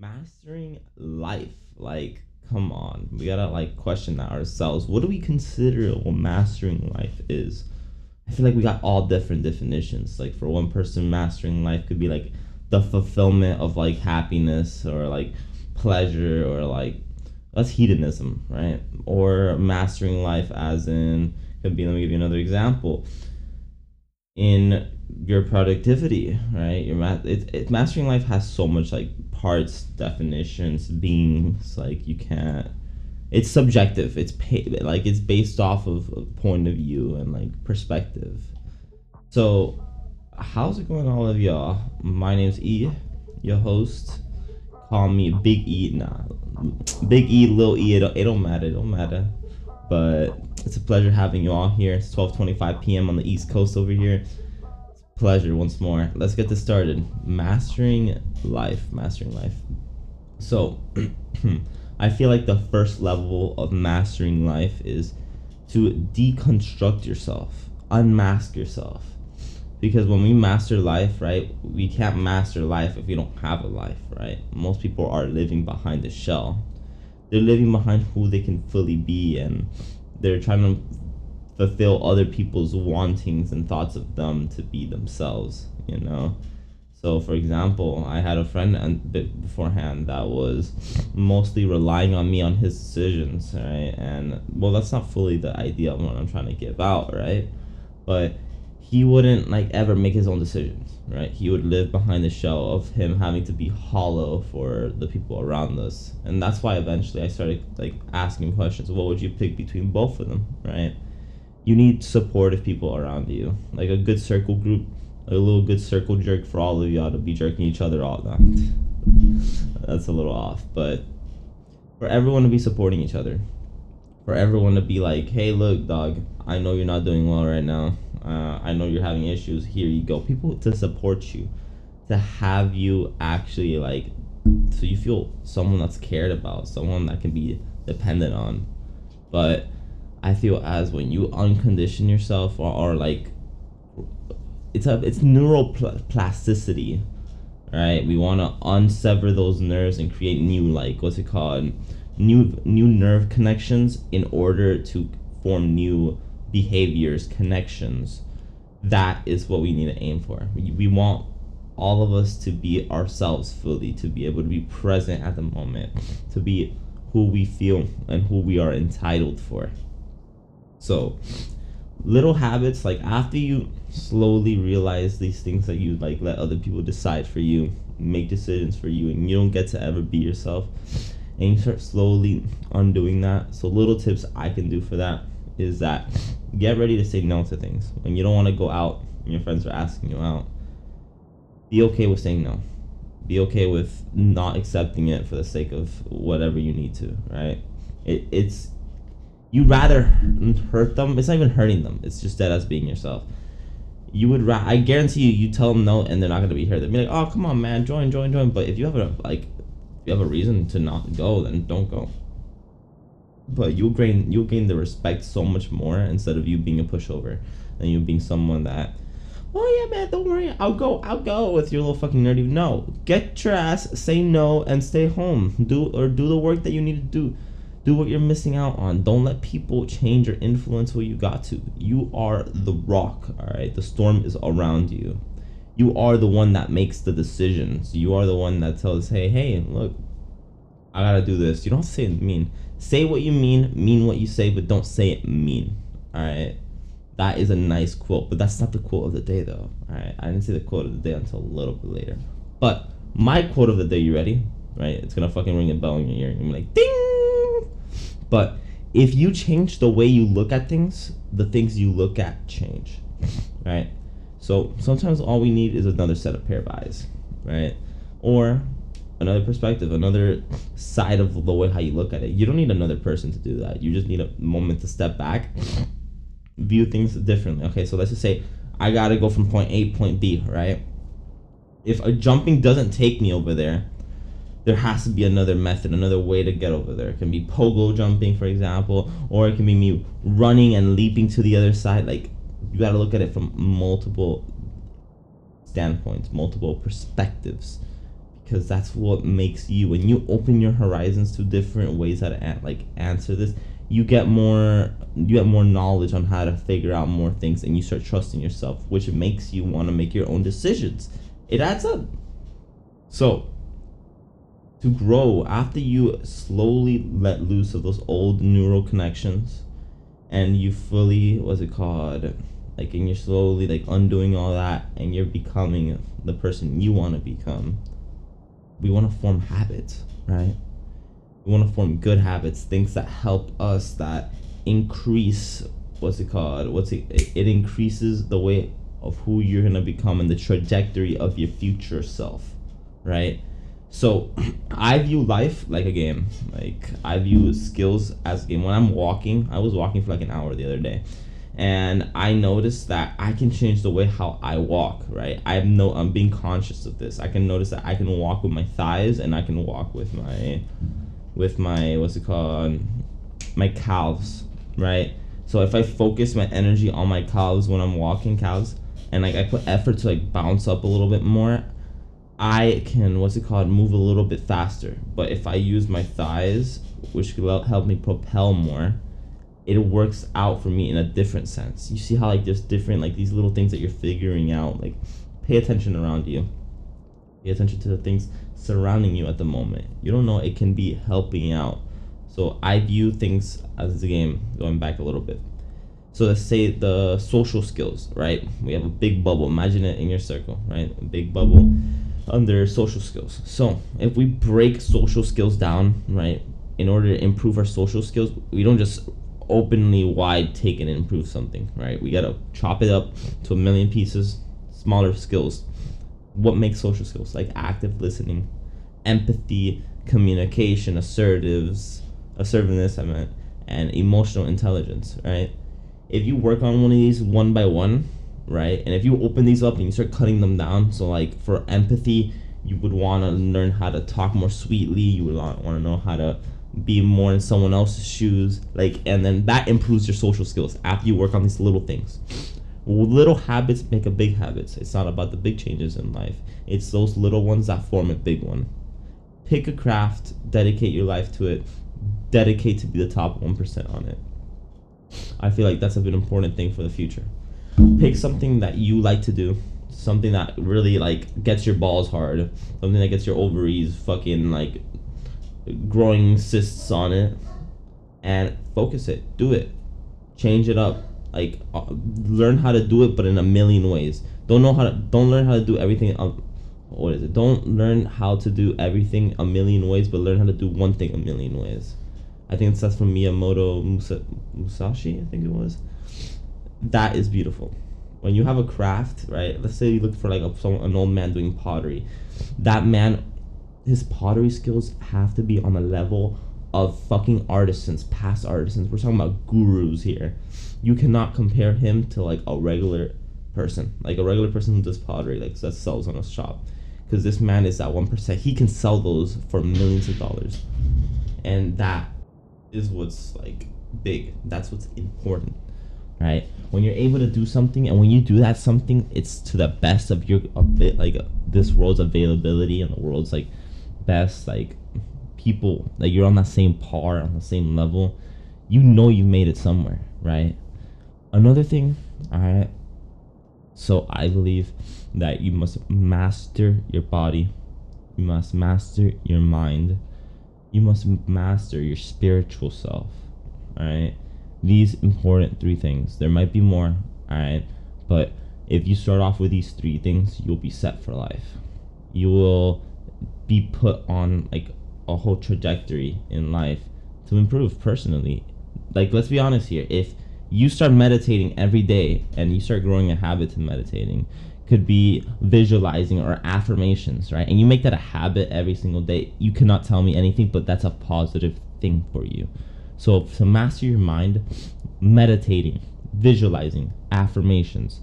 mastering life. Like, come on, we gotta like question that ourselves. What do we consider what mastering life is? I feel like we got all different definitions. Like for one person, mastering life could be like the fulfillment of like happiness or like pleasure or like that's hedonism, right? Or mastering life as in could be let me give you another example. In your productivity, right? Your ma- it, it, mastering life has so much like parts, definitions, beings. Like you can't. It's subjective. It's pay, like it's based off of a point of view and like perspective. So, how's it going, all of y'all? My name's E, your host. Call me Big E. Nah, Big E, Little E. It, it don't matter. It don't matter. But it's a pleasure having you all here. It's 12:25 p.m. on the East Coast over here pleasure once more. Let's get this started. Mastering life. Mastering life. So, I feel like the first level of mastering life is to deconstruct yourself, unmask yourself. Because when we master life, right, we can't master life if we don't have a life, right? Most people are living behind the shell. They're living behind who they can fully be and they're trying to fulfill other people's wantings and thoughts of them to be themselves, you know? So, for example, I had a friend and beforehand that was mostly relying on me on his decisions, right? And well, that's not fully the idea of what I'm trying to give out, right? But he wouldn't like ever make his own decisions, right? He would live behind the shell of him having to be hollow for the people around us, and that's why eventually I started like asking questions. What would you pick between both of them, right? You need supportive people around you, like a good circle group, a little good circle jerk for all of y'all to be jerking each other all that. That's a little off, but for everyone to be supporting each other, for everyone to be like, hey, look, dog, I know you're not doing well right now. Uh, I know you're having issues. Here you go. People to support you, to have you actually like, so you feel someone that's cared about, someone that can be dependent on. But I feel as when you uncondition yourself or, or like it's a it's neuroplasticity, right? We want to unsever those nerves and create new like what's it called, new new nerve connections in order to form new behaviors, connections. That is what we need to aim for. We, we want all of us to be ourselves fully, to be able to be present at the moment, to be who we feel and who we are entitled for. So, little habits like after you slowly realize these things that you like let other people decide for you, make decisions for you, and you don't get to ever be yourself, and you start slowly undoing that. So, little tips I can do for that is that get ready to say no to things when you don't want to go out and your friends are asking you out. Be okay with saying no. Be okay with not accepting it for the sake of whatever you need to, right? It, it's you rather hurt them. It's not even hurting them. It's just dead as being yourself. You would. Ra- I guarantee you. You tell them no, and they're not gonna be hurt. They'll be like, "Oh, come on, man, join, join, join." But if you have a like, if you have a reason to not go, then don't go. But you'll gain you'll gain the respect so much more instead of you being a pushover, and you being someone that oh yeah, man, don't worry, I'll go, I'll go with your little fucking nerdy. No, get your ass, say no, and stay home. Do or do the work that you need to do do what you're missing out on. Don't let people change or influence what you got to. You are the rock, all right? The storm is around you. You are the one that makes the decisions. You are the one that tells, hey, hey, look, I gotta do this. You don't say it mean. Say what you mean, mean what you say, but don't say it mean. All right. That is a nice quote, but that's not the quote of the day, though. All right. I didn't say the quote of the day until a little bit later. But my quote of the day, you ready? Right? It's gonna fucking ring a bell in your ear. be like, ding! But if you change the way you look at things, the things you look at change, right? So sometimes all we need is another set of pair of eyes, right? Or another perspective, another side of the way how you look at it. You don't need another person to do that. You just need a moment to step back, view things differently. Okay, so let's just say I gotta go from point A to point B, right? If a jumping doesn't take me over there, there has to be another method, another way to get over there. It can be pogo jumping, for example, or it can be me running and leaping to the other side. Like you got to look at it from multiple standpoints, multiple perspectives, because that's what makes you when you open your horizons to different ways how to an- like answer this you get more you get more knowledge on how to figure out more things and you start trusting yourself which makes you want to make your own decisions it adds up so to grow after you slowly let loose of those old neural connections and you fully what's it called? Like and you're slowly like undoing all that and you're becoming the person you want to become. We want to form habits right? We want to form good habits things that help us that increase what's it called? What's it it increases the way of who you're going to become and the trajectory of your future self right so I view life like a game. Like I view skills as a game. When I'm walking, I was walking for like an hour the other day. And I noticed that I can change the way how I walk, right? I'm no I'm being conscious of this. I can notice that I can walk with my thighs and I can walk with my with my what's it called? My calves, right? So if I focus my energy on my calves when I'm walking calves and like I put effort to like bounce up a little bit more, I can what's it called move a little bit faster. But if I use my thighs, which could help me propel more, it works out for me in a different sense. You see how like there's different like these little things that you're figuring out. Like pay attention around you. Pay attention to the things surrounding you at the moment. You don't know it can be helping out. So I view things as a game. Going back a little bit. So let's say the social skills, right? We have a big bubble. Imagine it in your circle, right? A big bubble under social skills. So if we break social skills down, right, in order to improve our social skills, we don't just openly wide take and improve something, right? We gotta chop it up to a million pieces, smaller skills. What makes social skills? Like active listening, empathy, communication, assertives, assertiveness, I meant, and emotional intelligence, right? If you work on one of these one by one, right? And if you open these up and you start cutting them down, so like for empathy, you would want to learn how to talk more sweetly. You would want to know how to be more in someone else's shoes, like, and then that improves your social skills after you work on these little things. Little habits make a big habits. It's not about the big changes in life. It's those little ones that form a big one. Pick a craft, dedicate your life to it, dedicate to be the top 1% on it. I feel like that's an important thing for the future pick something that you like to do. Something that really like gets your balls hard. Something that gets your ovaries fucking like growing cysts on it. And focus it. Do it. Change it up. Like uh, learn how to do it but in a million ways. Don't know how to don't learn how to do everything um, what is it? Don't learn how to do everything a million ways but learn how to do one thing a million ways. I think it's that's from miyamoto Musa, musashi i think it was that is beautiful. When you have a craft, right? Let's say you look for like a, some, an old man doing pottery. That man, his pottery skills have to be on the level of fucking artisans, past artisans. We're talking about gurus here. You cannot compare him to like a regular person, like a regular person who does pottery, like that sells on a shop. Because this man is at one percent. He can sell those for millions of dollars, and that is what's like big. That's what's important right? When you're able to do something, and when you do that something, it's to the best of your like uh, this world's availability and the world's like best like people like you're on that same par on the same level. You know you made it somewhere, right? Another thing, all right. So I believe that you must master your body. You must master your mind. You must master your spiritual self. All right these important three things. There might be more, alright? But if you start off with these three things, you'll be set for life. You will be put on like a whole trajectory in life to improve personally. Like, let's be honest here. If you start meditating every day and you start growing a habit to meditating, could be visualizing or affirmations, right? And you make that a habit every single day. You cannot tell me anything, but that's a positive thing for you. So to master your mind, meditating, visualizing, affirmations,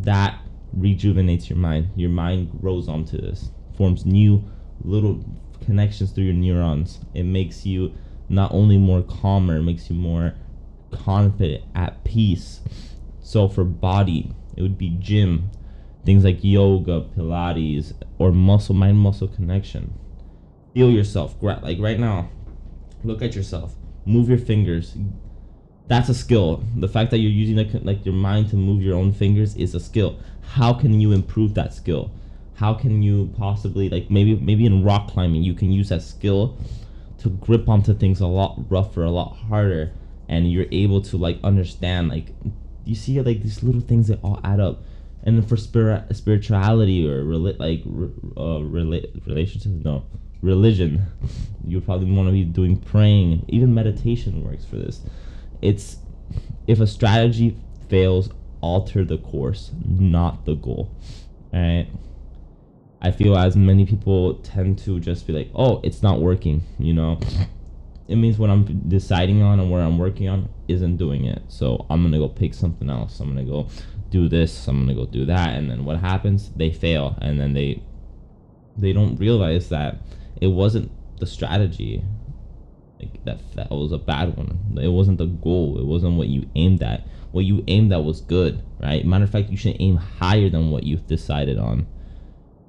that rejuvenates your mind. Your mind grows onto this, forms new little connections through your neurons. It makes you not only more calmer, it makes you more confident, at peace. So for body, it would be gym. things like yoga, Pilates, or muscle mind muscle connection. Feel yourself. Like right now, look at yourself. Move your fingers. That's a skill. The fact that you're using like, like your mind to move your own fingers is a skill. How can you improve that skill? How can you possibly like maybe maybe in rock climbing you can use that skill to grip onto things a lot rougher, a lot harder, and you're able to like understand like you see like these little things that all add up and for spirit spirituality or like uh, rela- relationships no religion. You would probably want to be doing praying. Even meditation works for this. It's if a strategy fails alter the course not the goal all right? I feel as many people tend to just be like oh it's not working you know? It means what i'm deciding on and where i'm working on isn't doing it. So i'm gonna go pick something else. I'm gonna go do this. I'm gonna go do that. And then what happens? They fail. And then they they don't realize that it wasn't the strategy like that that was a bad one. It wasn't the goal. It wasn't what you aimed at. What you aimed at was good right? Matter of fact you should aim higher than what you've decided on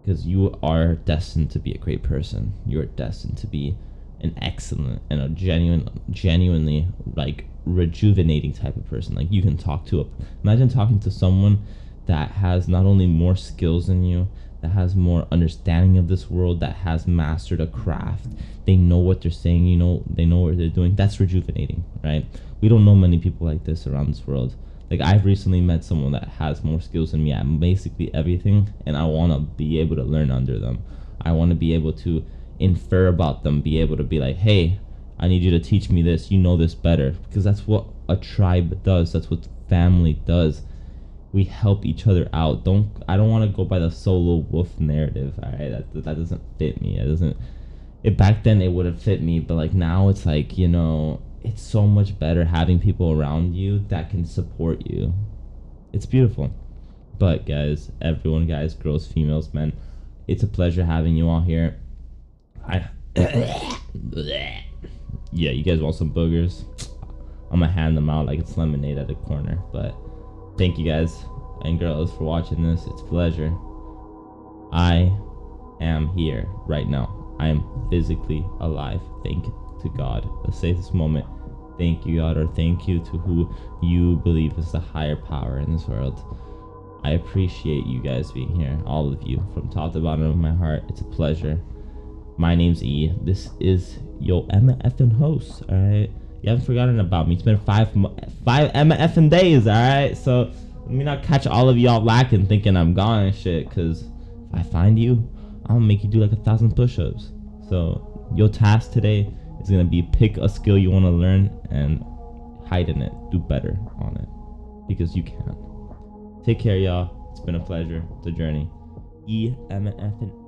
because you are destined to be a great person. You're destined to be an excellent and a genuine genuinely like rejuvenating type of person. Like you can talk to a imagine talking to someone that has not only more skills than you, that has more understanding of this world, that has mastered a craft. They know what they're saying, you know, they know what they're doing. That's rejuvenating, right? We don't know many people like this around this world. Like I've recently met someone that has more skills than me at basically everything and I want to be able to learn under them. I want to be able to infer about them, be able to be like, "Hey, I need you to teach me this. You know this better. Because that's what a tribe does. That's what family does. We help each other out. Don't I don't want to go by the solo wolf narrative. All right, that that doesn't fit me. It doesn't. It back then it would have fit me, but like now it's like you know it's so much better having people around you that can support you. It's beautiful. But guys, everyone, guys, girls, females, men, it's a pleasure having you all here. I yeah, you guys want some boogers? I'm gonna hand them out like it's lemonade at the corner. But thank you guys and girls for watching this. It's a pleasure. I am here right now. I am physically alive. Thank to God. Let's say this moment. Thank you, God, or thank you to who you believe is the higher power in this world. I appreciate you guys being here, all of you, from top to bottom of my heart. It's a pleasure. My name's E. This is your effing host. All right, you haven't forgotten about me. It's been five five Emma effing days. All right, so let me not catch all of y'all lacking thinking I'm gone and shit. Cause if I find you, I'm gonna make you do like a thousand push-ups. So your task today is gonna be pick a skill you want to learn and hide in it. Do better on it because you can. Take care, y'all. It's been a pleasure. The journey. E M F and.